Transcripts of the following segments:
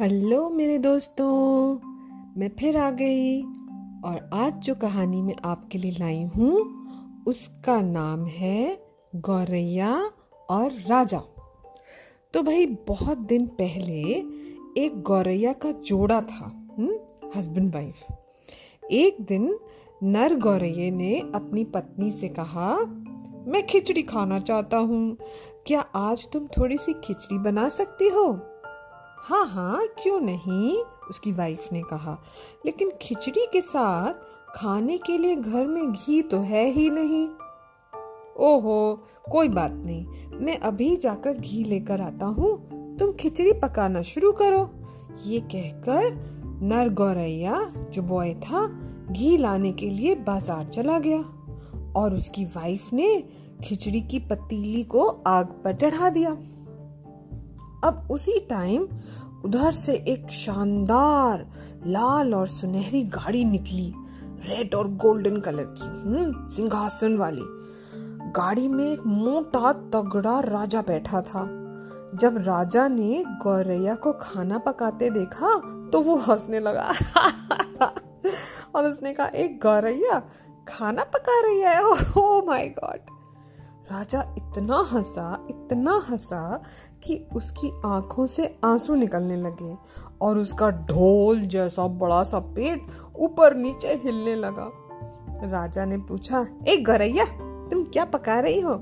Hello मेरे दोस्तों, मैं फिर आ गई और आज जो कहानी मैं आपके लिए लाई हूँ, उसका नाम है गौरैया और राजा। तो भाई, बहुत दिन पहले एक गौरैया का जोड़ा था हस्बैंड वाइफ एक दिन नर गौरैया ने अपनी पत्नी से कहा, मैं खिचड़ी खाना चाहता हूँ। क्या आज तुम थोड़ी सी खिचड़ी बना सकती हो? हाँ हाँ क्यों नहीं? उसकी वाइफ ने कहा। लेकिन खिचड़ी के साथ खाने के लिए घर में घी तो है ही नहीं। ओहो, कोई बात नहीं। मैं अभी जाकर घी लेकर आता हूँ। तुम खिचड़ी पकाना शुरू करो। ये कहकर नर गौरैया जो बॉय था, घी लाने के लिए बाज़ार चला गया। और उसकी वाइफ ने खिचड़ी की पतीली को आग पर चढ़ा दिया। अब उसी टाइम उधर से एक शानदार, लाल और सुनहरी गाड़ी निकली। रेड और गोल्डन कलर की हम्म सिंहासन वाली। गाड़ी में एक मोटा तगड़ा राजा बैठा था। जब राजा ने गौरैया को खाना पकाते देखा तो वो हंसने लगा। और उसने कहा, एक गौरैया, खाना पका रही है? ओ माय गॉड राजा इतना हंसा इतना हंसा कि उसकी आँखों से आँसू निकलने लगे और उसका ढोल जैसा बड़ा सा पेट ऊपर नीचे हिलने लगा। राजा ने पूछा, ए गौरैया, तुम क्या पका रही हो?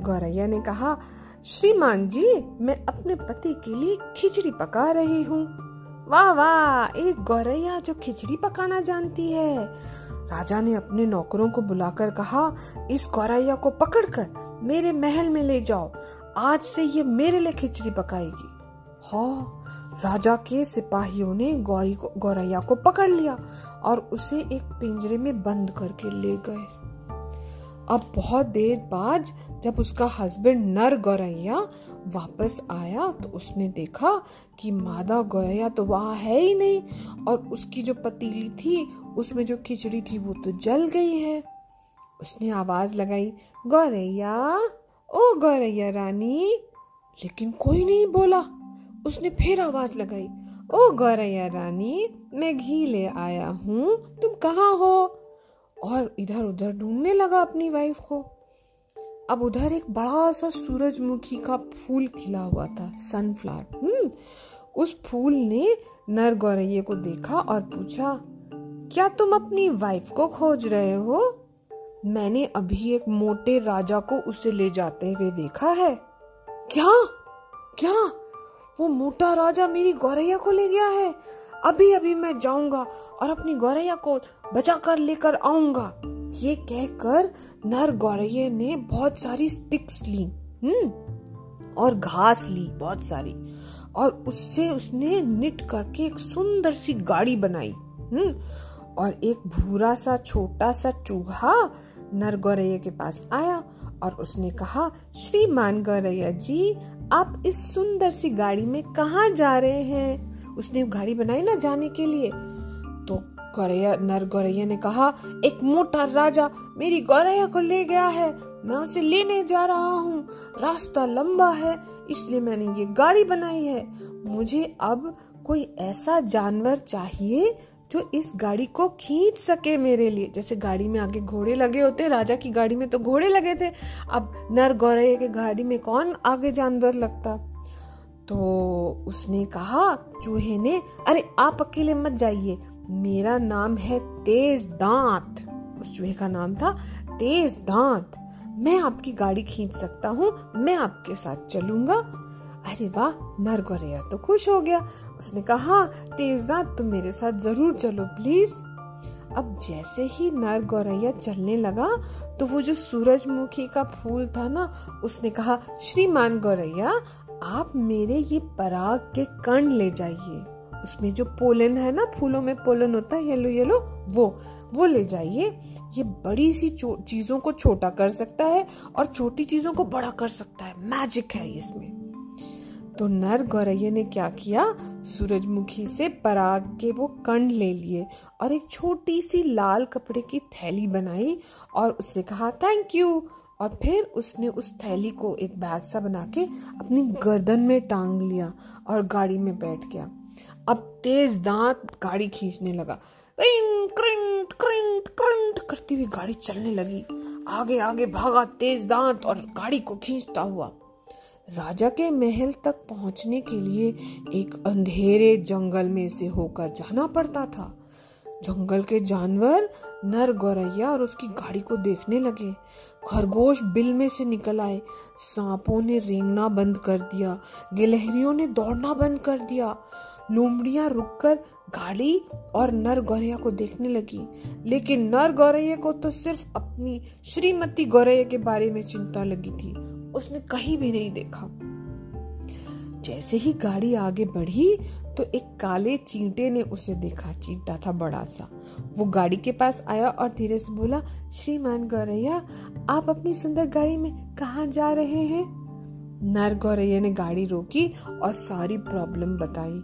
गौरैया ने कहा, श्रीमान जी, मैं अपने पति के लिए खिचड़ी पका रही हूँ। वाह वाह, एक गौरैया जो खिचड़ी पकाना जानती है। राजा ने अपने नौकरों को बुलाकर कहा, इस गौरैया को पकड़कर मेरे महल में ले जाओ। आज से ये मेरे लिए खिचड़ी पकाएगी। हाँ राजा के सिपाहियों ने गौरी को, गौरैया को पकड़ लिया और उसे एक पिंजरे में बंद करके ले गए। अब बहुत देर बाद जब उसका हस्बैंड नर गौरैया वापस आया तो उसने देखा कि मादा गौरैया तो वहाँ है ही नहीं और उसकी जो पतीली थी, उसमें जो खिचड़ी थी, वो तो जल गई है। उसने आवाज़ लगाई, गौरैया, ओ गौरैया रानी। लेकिन कोई नहीं बोला। उसने फिर आवाज़ लगाई, ओ गौरैया रानी, मैं घी ले आया हूँ, तुम कहाँ हो? और इधर उधर ढूँढने लगा अपनी वाइफ को। अब उधर एक बड़ा सा सूरजमुखी का फूल खिला हुआ था सनफ्लावर हम्म उस फूल ने नर गौरैया को देखा और पूछा, क्या तुम अपनी वाइफ को खोज रहे हो? मैंने अभी एक मोटे राजा को उसे ले जाते हुए देखा है। क्या? क्या? वो मोटा राजा मेरी गौरैया को ले गया है। अभी अभी मैं जाऊँगा और अपनी गौरैया को बचा कर लेकर आऊँगा। ये कहकर नर गौरैया ने बहुत सारी स्टिक्स ली हम्म और घास ली बहुत सारी। और उससे उसने निट करके एक सुंदर सी गाड़ी बनाई हम्म और एक भूरा सा, छोटा सा चूहा नर गौरैया के पास आया और उसने कहा, श्रीमान गौरैया जी, आप इस सुंदर सी गाड़ी में कहा जा रहे हैं? उसने गाड़ी बनाई ना जाने के लिए? तो गौरैया नर गौरैया ने कहा, एक मोटा राजा मेरी गौरैया को ले गया है। मैं उसे लेने जा रहा हूँ। रास्ता लंबा है, इसलिए मैंने ये गाड़ी बनाई है। मुझे अब कोई ऐसा जानवर चाहिए जो इस गाड़ी को खींच सके मेरे लिए। जैसे गाड़ी में आगे घोड़े लगे होते, राजा की गाड़ी में तो घोड़े लगे थे। अब नर गौरैया के गाड़ी में कौन आगे जानवर लगता? तो उसने कहा, चूहे ने, अरे, आप अकेले मत जाइए। मेरा नाम है तेज दांत। उस चूहे का नाम था तेज दांत। मैं आपकी गाड़ी खींच सकता हूँ, मैं आपके साथ चलूँगा। अरे वाह, नर गौरैया तो खुश हो गया। उसने कहा तेजदार तुम मेरे साथ ज़रूर चलो प्लीज़ अब जैसे ही नर गौरैया चलने लगा तो वो जो सूरजमुखी का फूल था ना, उसने कहा, श्रीमान गौरैया, आप मेरे ये पराग के कण ले जाइए। उसमें जो पोलन है ना, फूलों में पोलन होता है येलो येलो वो वो ले जाइए। ये बड़ी सी चीज़ों को छोटा कर सकता है और छोटी चीज़ों को बड़ा कर सकता है। मैजिक है इसमें. तो नर गौरैया ने क्या किया सूरजमुखी से पराग के वो कण ले लिए और एक छोटी सी लाल कपड़े की थैली बनाई और उससे कहा थैंक यू और फिर उसने उस थैली को एक बैग सा बना के अपनी गर्दन में टांग लिया और गाड़ी में बैठ गया। अब तेज दांत गाड़ी खींचने लगा। क्रिंट क्रिंट क्रिंट करती हुई गाड़ी चलने लगी। आगे आगे भागा तेज दांत और गाड़ी को खींचता हुआ। राजा के महल तक पहुँचने के लिए एक अंधेरे जंगल में से होकर जाना पड़ता था। जंगल के जानवर नर गौरैया और उसकी गाड़ी को देखने लगे। खरगोश बिल में से निकल आए। सांपों ने रेंगना बंद कर दिया। गिलहरियों ने दौड़ना बंद कर दिया। लोमड़ियाँ रुककर गाड़ी और नर गौरैया को देखने लगी। लेकिन नर गौरैया को तो सिर्फ़ अपनी श्रीमती गौरैया के बारे में चिंता लगी थी। उसने कहीं भी नहीं देखा। जैसे ही गाड़ी आगे बढ़ी तो एक काले चींटे ने उसे देखा। चींटा था बड़ा सा। वो गाड़ी के पास आया और धीरे से बोला, श्रीमान गौरैया, आप अपनी सुंदर गाड़ी में कहा जा रहे हैं? नर गौरैया ने गाड़ी रोकी और सारी प्रॉब्लम बताई।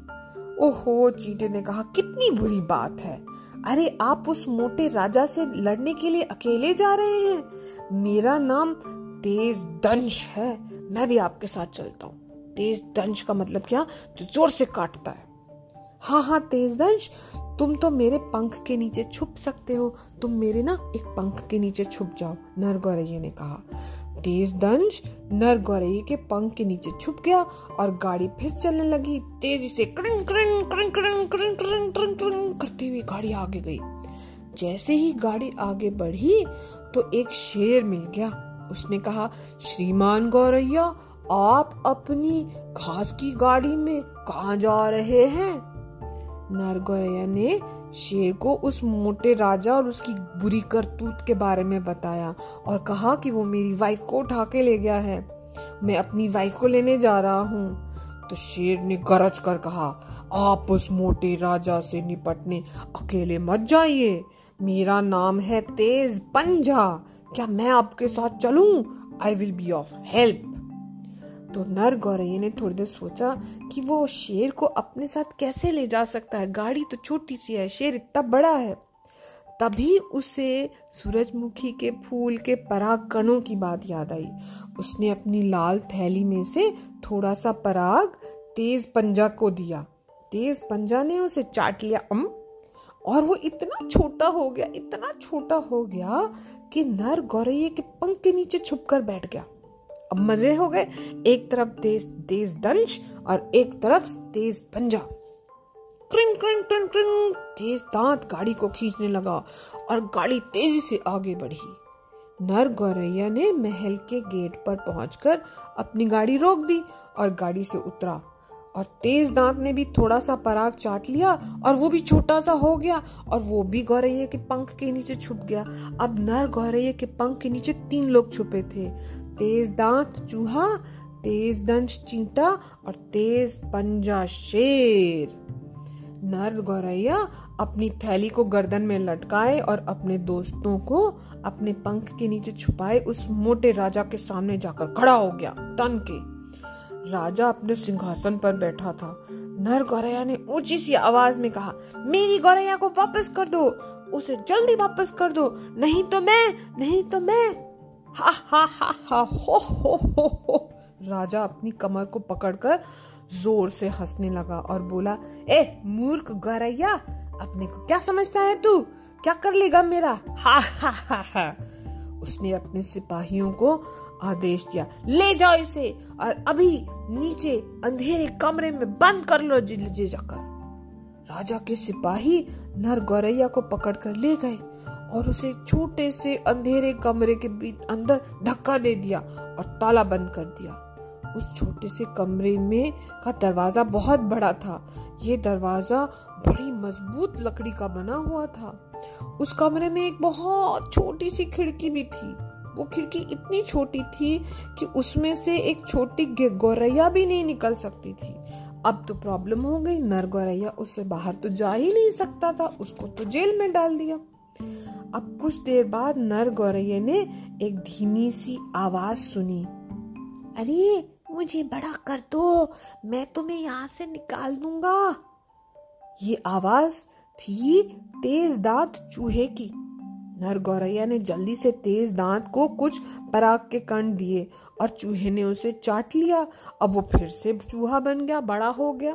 ओहो, चीटे ने कहा, कितनी बुरी बात है। अरे, आप उस मोटे राजा से लड़ने के लिए अकेले जा रहे हैं। मेरा नाम तेज दंश है, मैं भी आपके साथ चलता हूँ। तेज दंश का मतलब क्या? जो ज़ोर से काटता है। हाँ हाँ तेज दंश, तुम तो मेरे पंख के नीचे छुप सकते हो। तुम मेरे ना एक पंख के नीचे छुप जाओ नर गौरैया ने कहा। तेज दंश नर गौरैया के पंख के नीचे छुप गया और गाड़ी फिर चलने लगी। तेज़ी से करन करन करन करन करन करन करन करन करते हुए गाड़ी आगे गई। जैसे ही गाड़ी आगे बढ़ी तो एक शेर मिल गया। उसने कहा, श्रीमान गौरैया, आप अपनी घास की गाड़ी में कहा जा रहे हैं? नर गौरैया ने शेर को उस मोटे राजा और उसकी बुरी करतूत के बारे में बताया और कहा कि वो मेरी वाइफ को उठा के ले गया है। मैं अपनी वाइफ को लेने जा रहा हूँ। तो शेर ने गरज कर कहा, आप उस मोटे राजा से निपटने अकेले मत जाइए। मेरा नाम है तेज पंजा। क्या मैं आपके साथ चलूँ? I will be of help तो नर गौरैया ने थोड़ी देर सोचा कि वो शेर को अपने साथ कैसे ले जा सकता है? गाड़ी तो छोटी सी है, शेर इतना बड़ा है। तभी उसे सूरजमुखी के फूल के पराग कणों की बात याद आई। उसने अपनी लाल थैली में से थोड़ा सा पराग तेज पंजा को दिया। तेज पंजा ने उसे चाट लिया। अम और वो इतना छोटा हो गया, इतना छोटा हो गया कि नर गौरैया के पंख के नीचे छुप कर बैठ गया। अब मज़े हो गए, एक तरफ़ तेज तेज दंश और एक तरफ़ तेज पंजा क्रिंग क्रिंग क्रिंग क्रिंग तेज दांत गाड़ी को खींचने लगा और गाड़ी तेज़ी से आगे बढ़ी। नर गौरैया ने महल के गेट पर पहुंचकर अपनी गाड़ी रोक दी और गाड़ी से उतरा। और तेज दांत ने भी थोड़ा सा पराग चाट लिया और वो भी छोटा सा हो गया और वो भी गौरैया के पंख के नीचे छुप गया। अब नर गौरैया के पंख के नीचे तीन लोग छुपे थे। तेज दांत चूहा, तेज दंश चींटा और तेज पंजा शेर। नर गौरैया अपनी थैली को गर्दन में लटकाए और अपने दोस्तों को अपने पंख के नीचे छुपाए उस मोटे राजा के सामने जाकर खड़ा हो गया, तन के। राजा अपने सिंहासन पर बैठा था। नर गौरैया ने ऊँची सी आवाज़ में कहा, मेरी गौरैया को वापस कर दो। उसे जल्दी वापस कर दो। नहीं तो मैं, नहीं तो मैं। हा हा हा हा, हो हो हो हो। राजा अपनी कमर को पकड़कर ज़ोर से हंसने लगा और बोला, ए, मूर्ख गौरैया, अपने को क्या समझता है तू? क्या कर लेगा मेरा? हा हा हा हा। उसने अपने सिपाहियों को आदेश दिया। ले जाओ इसे और अभी नीचे अंधेरे कमरे में बंद कर लो ले जाकर। राजा के सिपाही नर गौरैया को पकड़कर ले गए और उसे छोटे से अंधेरे कमरे के अंदर धक्का दे दिया और ताला बंद कर दिया। उस छोटे से कमरे में का दरवाज़ा बहुत बड़ा था। ये दरवाज़ा बड़ी मज़बूत लकड़ी का बना हुआ था। उस कमरे में एक बहुत छोटी सी खिड़की भी थी। वो खिड़की इतनी छोटी थी कि उसमें से एक छोटी गौरैया भी नहीं निकल सकती थी। अब तो प्रॉब्लम हो गई। नर गौरैया उससे बाहर तो जा ही नहीं सकता था। उसको तो जेल में डाल दिया। अब कुछ देर बाद नर गौरैया ने एक धीमी सी आवाज़ सुनी। अरे, मुझे बड़ा कर दो। मैं तुम्हें यहाँ से निकाल दूँगा। ये आवाज़ थी तेज दांत चूहे की। नर गौरैया ने जल्दी से तेज दांत को कुछ पराग के कण दिए और चूहे ने उसे चाट लिया। अब वो फिर से चूहा बन गया, बड़ा हो गया।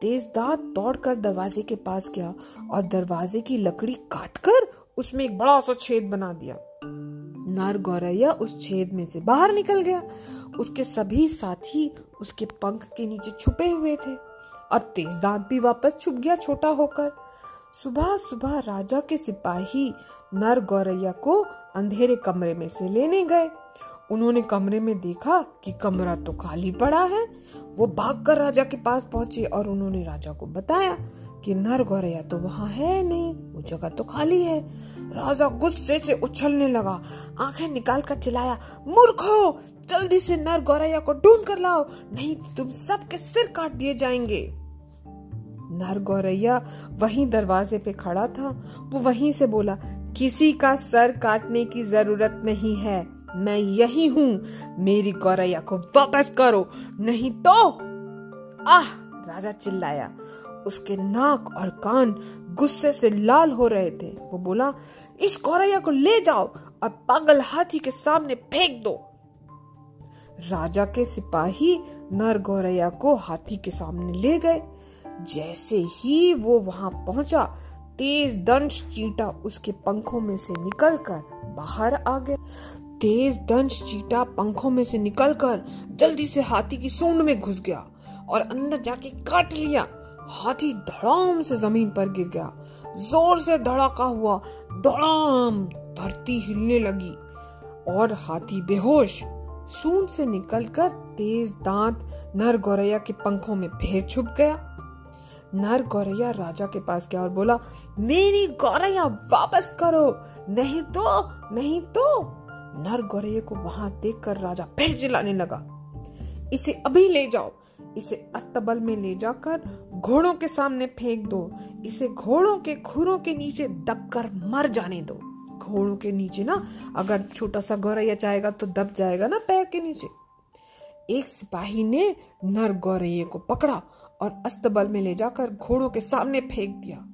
तेज दांत दौड़कर दरवाजे के पास गया और दरवाजे की लकड़ी काटकर उसमें एक बड़ा सा छेद बना दिया। नर गौरैया उस छेद में से बाहर निकल गया। उसके सभी साथी उसके पंख के नीचे छुपे हुए थे और तेज दांत भी वापस छुप गया छोटा होकर। सुबह सुबह राजा के सिपाही नर गौरैया को अंधेरे कमरे में से लेने गए। उन्होंने कमरे में देखा कि कमरा तो खाली पड़ा है। वो भागकर राजा के पास पहुँचे और उन्होंने राजा को बताया कि नर गौरैया तो वहाँ है नहीं, वो जगह तो खाली है। राजा गुस्से से उछलने लगा, आँखें निकाल कर चिल्लाया, मूर्खो, जल्दी से नर गौरैया को ढूंढ कर लाओ, नहीं तुम सबके सिर काट दिए जाएँगे। नर गौरैया वहीं दरवाजे पे खड़ा था। वो वहीं से बोला, किसी का सर काटने की ज़रूरत नहीं है, मैं यही हूँ। मेरी गौरैया को वापस करो, नहीं तो आह! राजा चिल्लाया। उसके नाक और कान गुस्से से लाल हो रहे थे। वो बोला, इस गौरैया को ले जाओ और पागल हाथी के सामने फेंक दो। राजा के सिपाही नर गौरैया को हाथी के सामने ले गए। जैसे ही वो वहाँ पहुँचा, तेज दंश चीटा उसके पंखों में से निकलकर बाहर आ गया। तेज दंश चीटा पंखों में से निकलकर जल्दी से हाथी की सूंड में घुस गया और अंदर जाके काट लिया। हाथी धड़ाम से ज़मीन पर गिर गया। ज़ोर से धड़ाका हुआ, धड़ाम धरती हिलने लगी और हाथी बेहोश सूंड से निकलकर तेज दांत नर गौरैया के पंखों में फिर छुप गया। नर गौरैया राजा के पास गया और बोला, मेरी गौरैया, वापस करो। नहीं तो नहीं तो। नर गौरैया को वहाँ देखकर राजा फिर चिल्लाने लगा, इसे अभी ले जाओ। इसे अस्तबल में ले जाकर घोड़ों के सामने फेंक दो। इसे घोड़ों के खुरों के नीचे दबकर मर जाने दो। घोड़ों के नीचे ना, अगर छोटा सा गौरैया चाहेगा तो दब जाएगा ना पैर के नीचे। एक सिपाही ने नर गौरैया को पकड़ा और अस्तबल में ले जाकर घोड़ों के सामने फेंक दिया।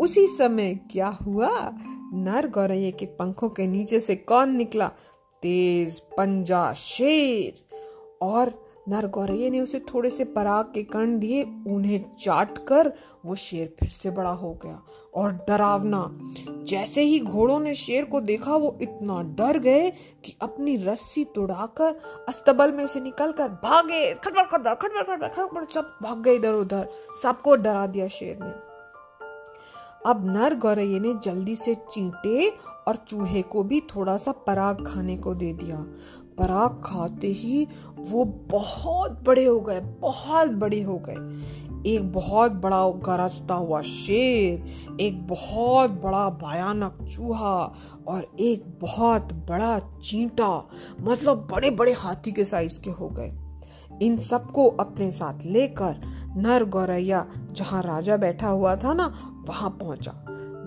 उसी समय क्या हुआ? नर गौरैये के पंखों के नीचे से कौन निकला? तेज पंजा शेर और नर गौरैया ने उसे थोड़े से पराग के कण दिए, उन्हें चाट कर वो शेर फिर से बड़ा हो गया। और डरावना, जैसे ही घोड़ों ने शेर को देखा, वो इतना डर गए कि अपनी रस्सी तुड़ाकर अस्तबल में से निकलकर भागे। खटबड़ खटबड़ खटबड़ खटबड़ खटबड़ सब भाग गए इधर उधर। सबको डरा दिया शेर ने। अब नर गौरैया ने जल्दी से चींटे और चूहे को भी थोड़ा सा पराग खाने को दे दिया। पराग खाते ही वो बहुत बड़े हो गए, बहुत बड़े हो गए। एक बहुत बड़ा गरजता हुआ शेर, एक बहुत बड़ा भयानक चूहा और एक बहुत बड़ा चींटा मतलब बड़े बड़े हाथी के साइज़ के हो गए। इन सबको अपने साथ लेकर नर गौरैया जहाँ राजा बैठा हुआ था ना, वहाँ पहुँचा।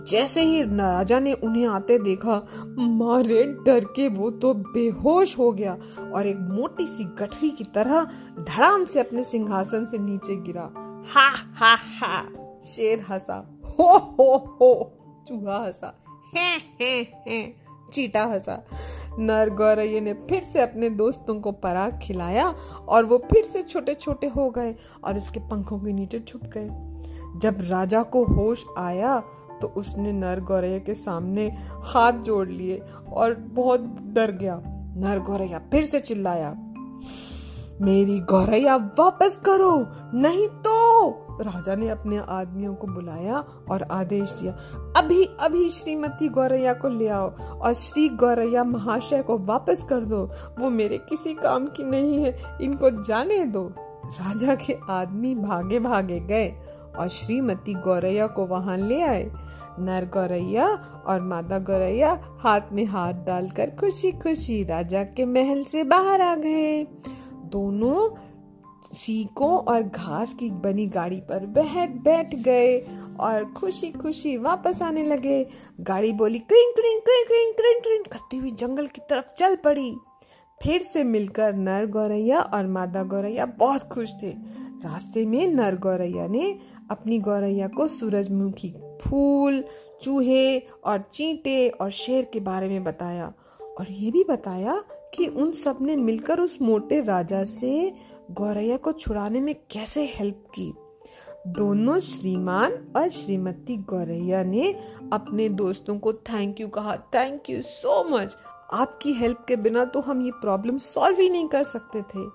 जैसे ही राजा ने उन्हें आते देखा, मारे, डर के वो तो बेहोश हो गया और एक मोटी सी गठरी की तरह धड़ाम से अपने सिंहासन से नीचे गिरा। हा हा हा, शेर हंसा। हो हो हो, चूहा हंसा। हे हे हे, चीटा हंसा। नर गौरैया ने फिर से अपने दोस्तों को पराग खिलाया और वो फिर से छोटे छोटे हो गए और उसके पंखों के नीचे छुप गए। जब राजा को होश आया तो उसने नर गौरैया के सामने हाथ जोड़ लिए और बहुत डर गया। नर गौरैया फिर से चिल्लाया, मेरी गौरैया, वापस करो, नहीं तो! राजा ने अपने आदमियों को बुलाया और आदेश दिया, अभी अभी श्रीमती गौरैया को ले आओ और श्री गौरैया महाशय को वापस कर दो। वो मेरे किसी काम की नहीं है, इनको जाने दो। राजा के आदमी भागे भागे गए। और श्रीमती गौरैया को वहाँ ले आए। नर गौरैया और मादा गौरैया हाथ में हाथ डालकर खुशी खुशी राजा के महल से बाहर आ गए। दोनों सीकों और घास की बनी गाड़ी पर बैठ बैठ गए और खुशी खुशी वापस आने लगे। गाड़ी बोली, क्रिंग क्रिंग क्रिंग क्रिंग क्रिंग क्रिंग करती हुई जंगल की तरफ़ चल पड़ी। फिर से मिलकर नर गौरैया और मादा गौरैया बहुत खुश थे। रास्ते में नर गौरैया ने अपनी गौरैया को सूरजमुखी फूल, चूहे और चींटे और शेर के बारे में बताया और ये भी बताया कि उन सबने मिलकर उस मोटे राजा से गौरैया को छुड़ाने में कैसे हेल्प की। दोनों श्रीमान और श्रीमती गौरैया ने अपने दोस्तों को थैंक यू कहा। थैंक यू सो मच आपकी हेल्प के बिना तो हम ये प्रॉब्लम सॉल्व ही नहीं कर सकते थे।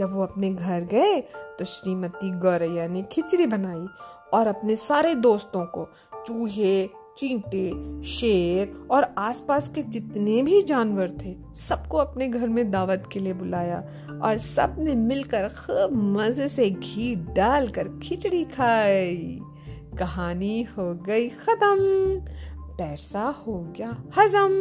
जब वो अपने घर गए तो श्रीमती गौरैया ने खिचड़ी बनाई और अपने सारे दोस्तों को चूहे, चींटे, शेर और आसपास के जितने भी जानवर थे, सबको अपने घर में दावत के लिए बुलाया और सबने मिलकर खूब मज़े से घी डालकर खिचड़ी खाई। कहानी हो गई खत्म, पैसा हो गया हजम।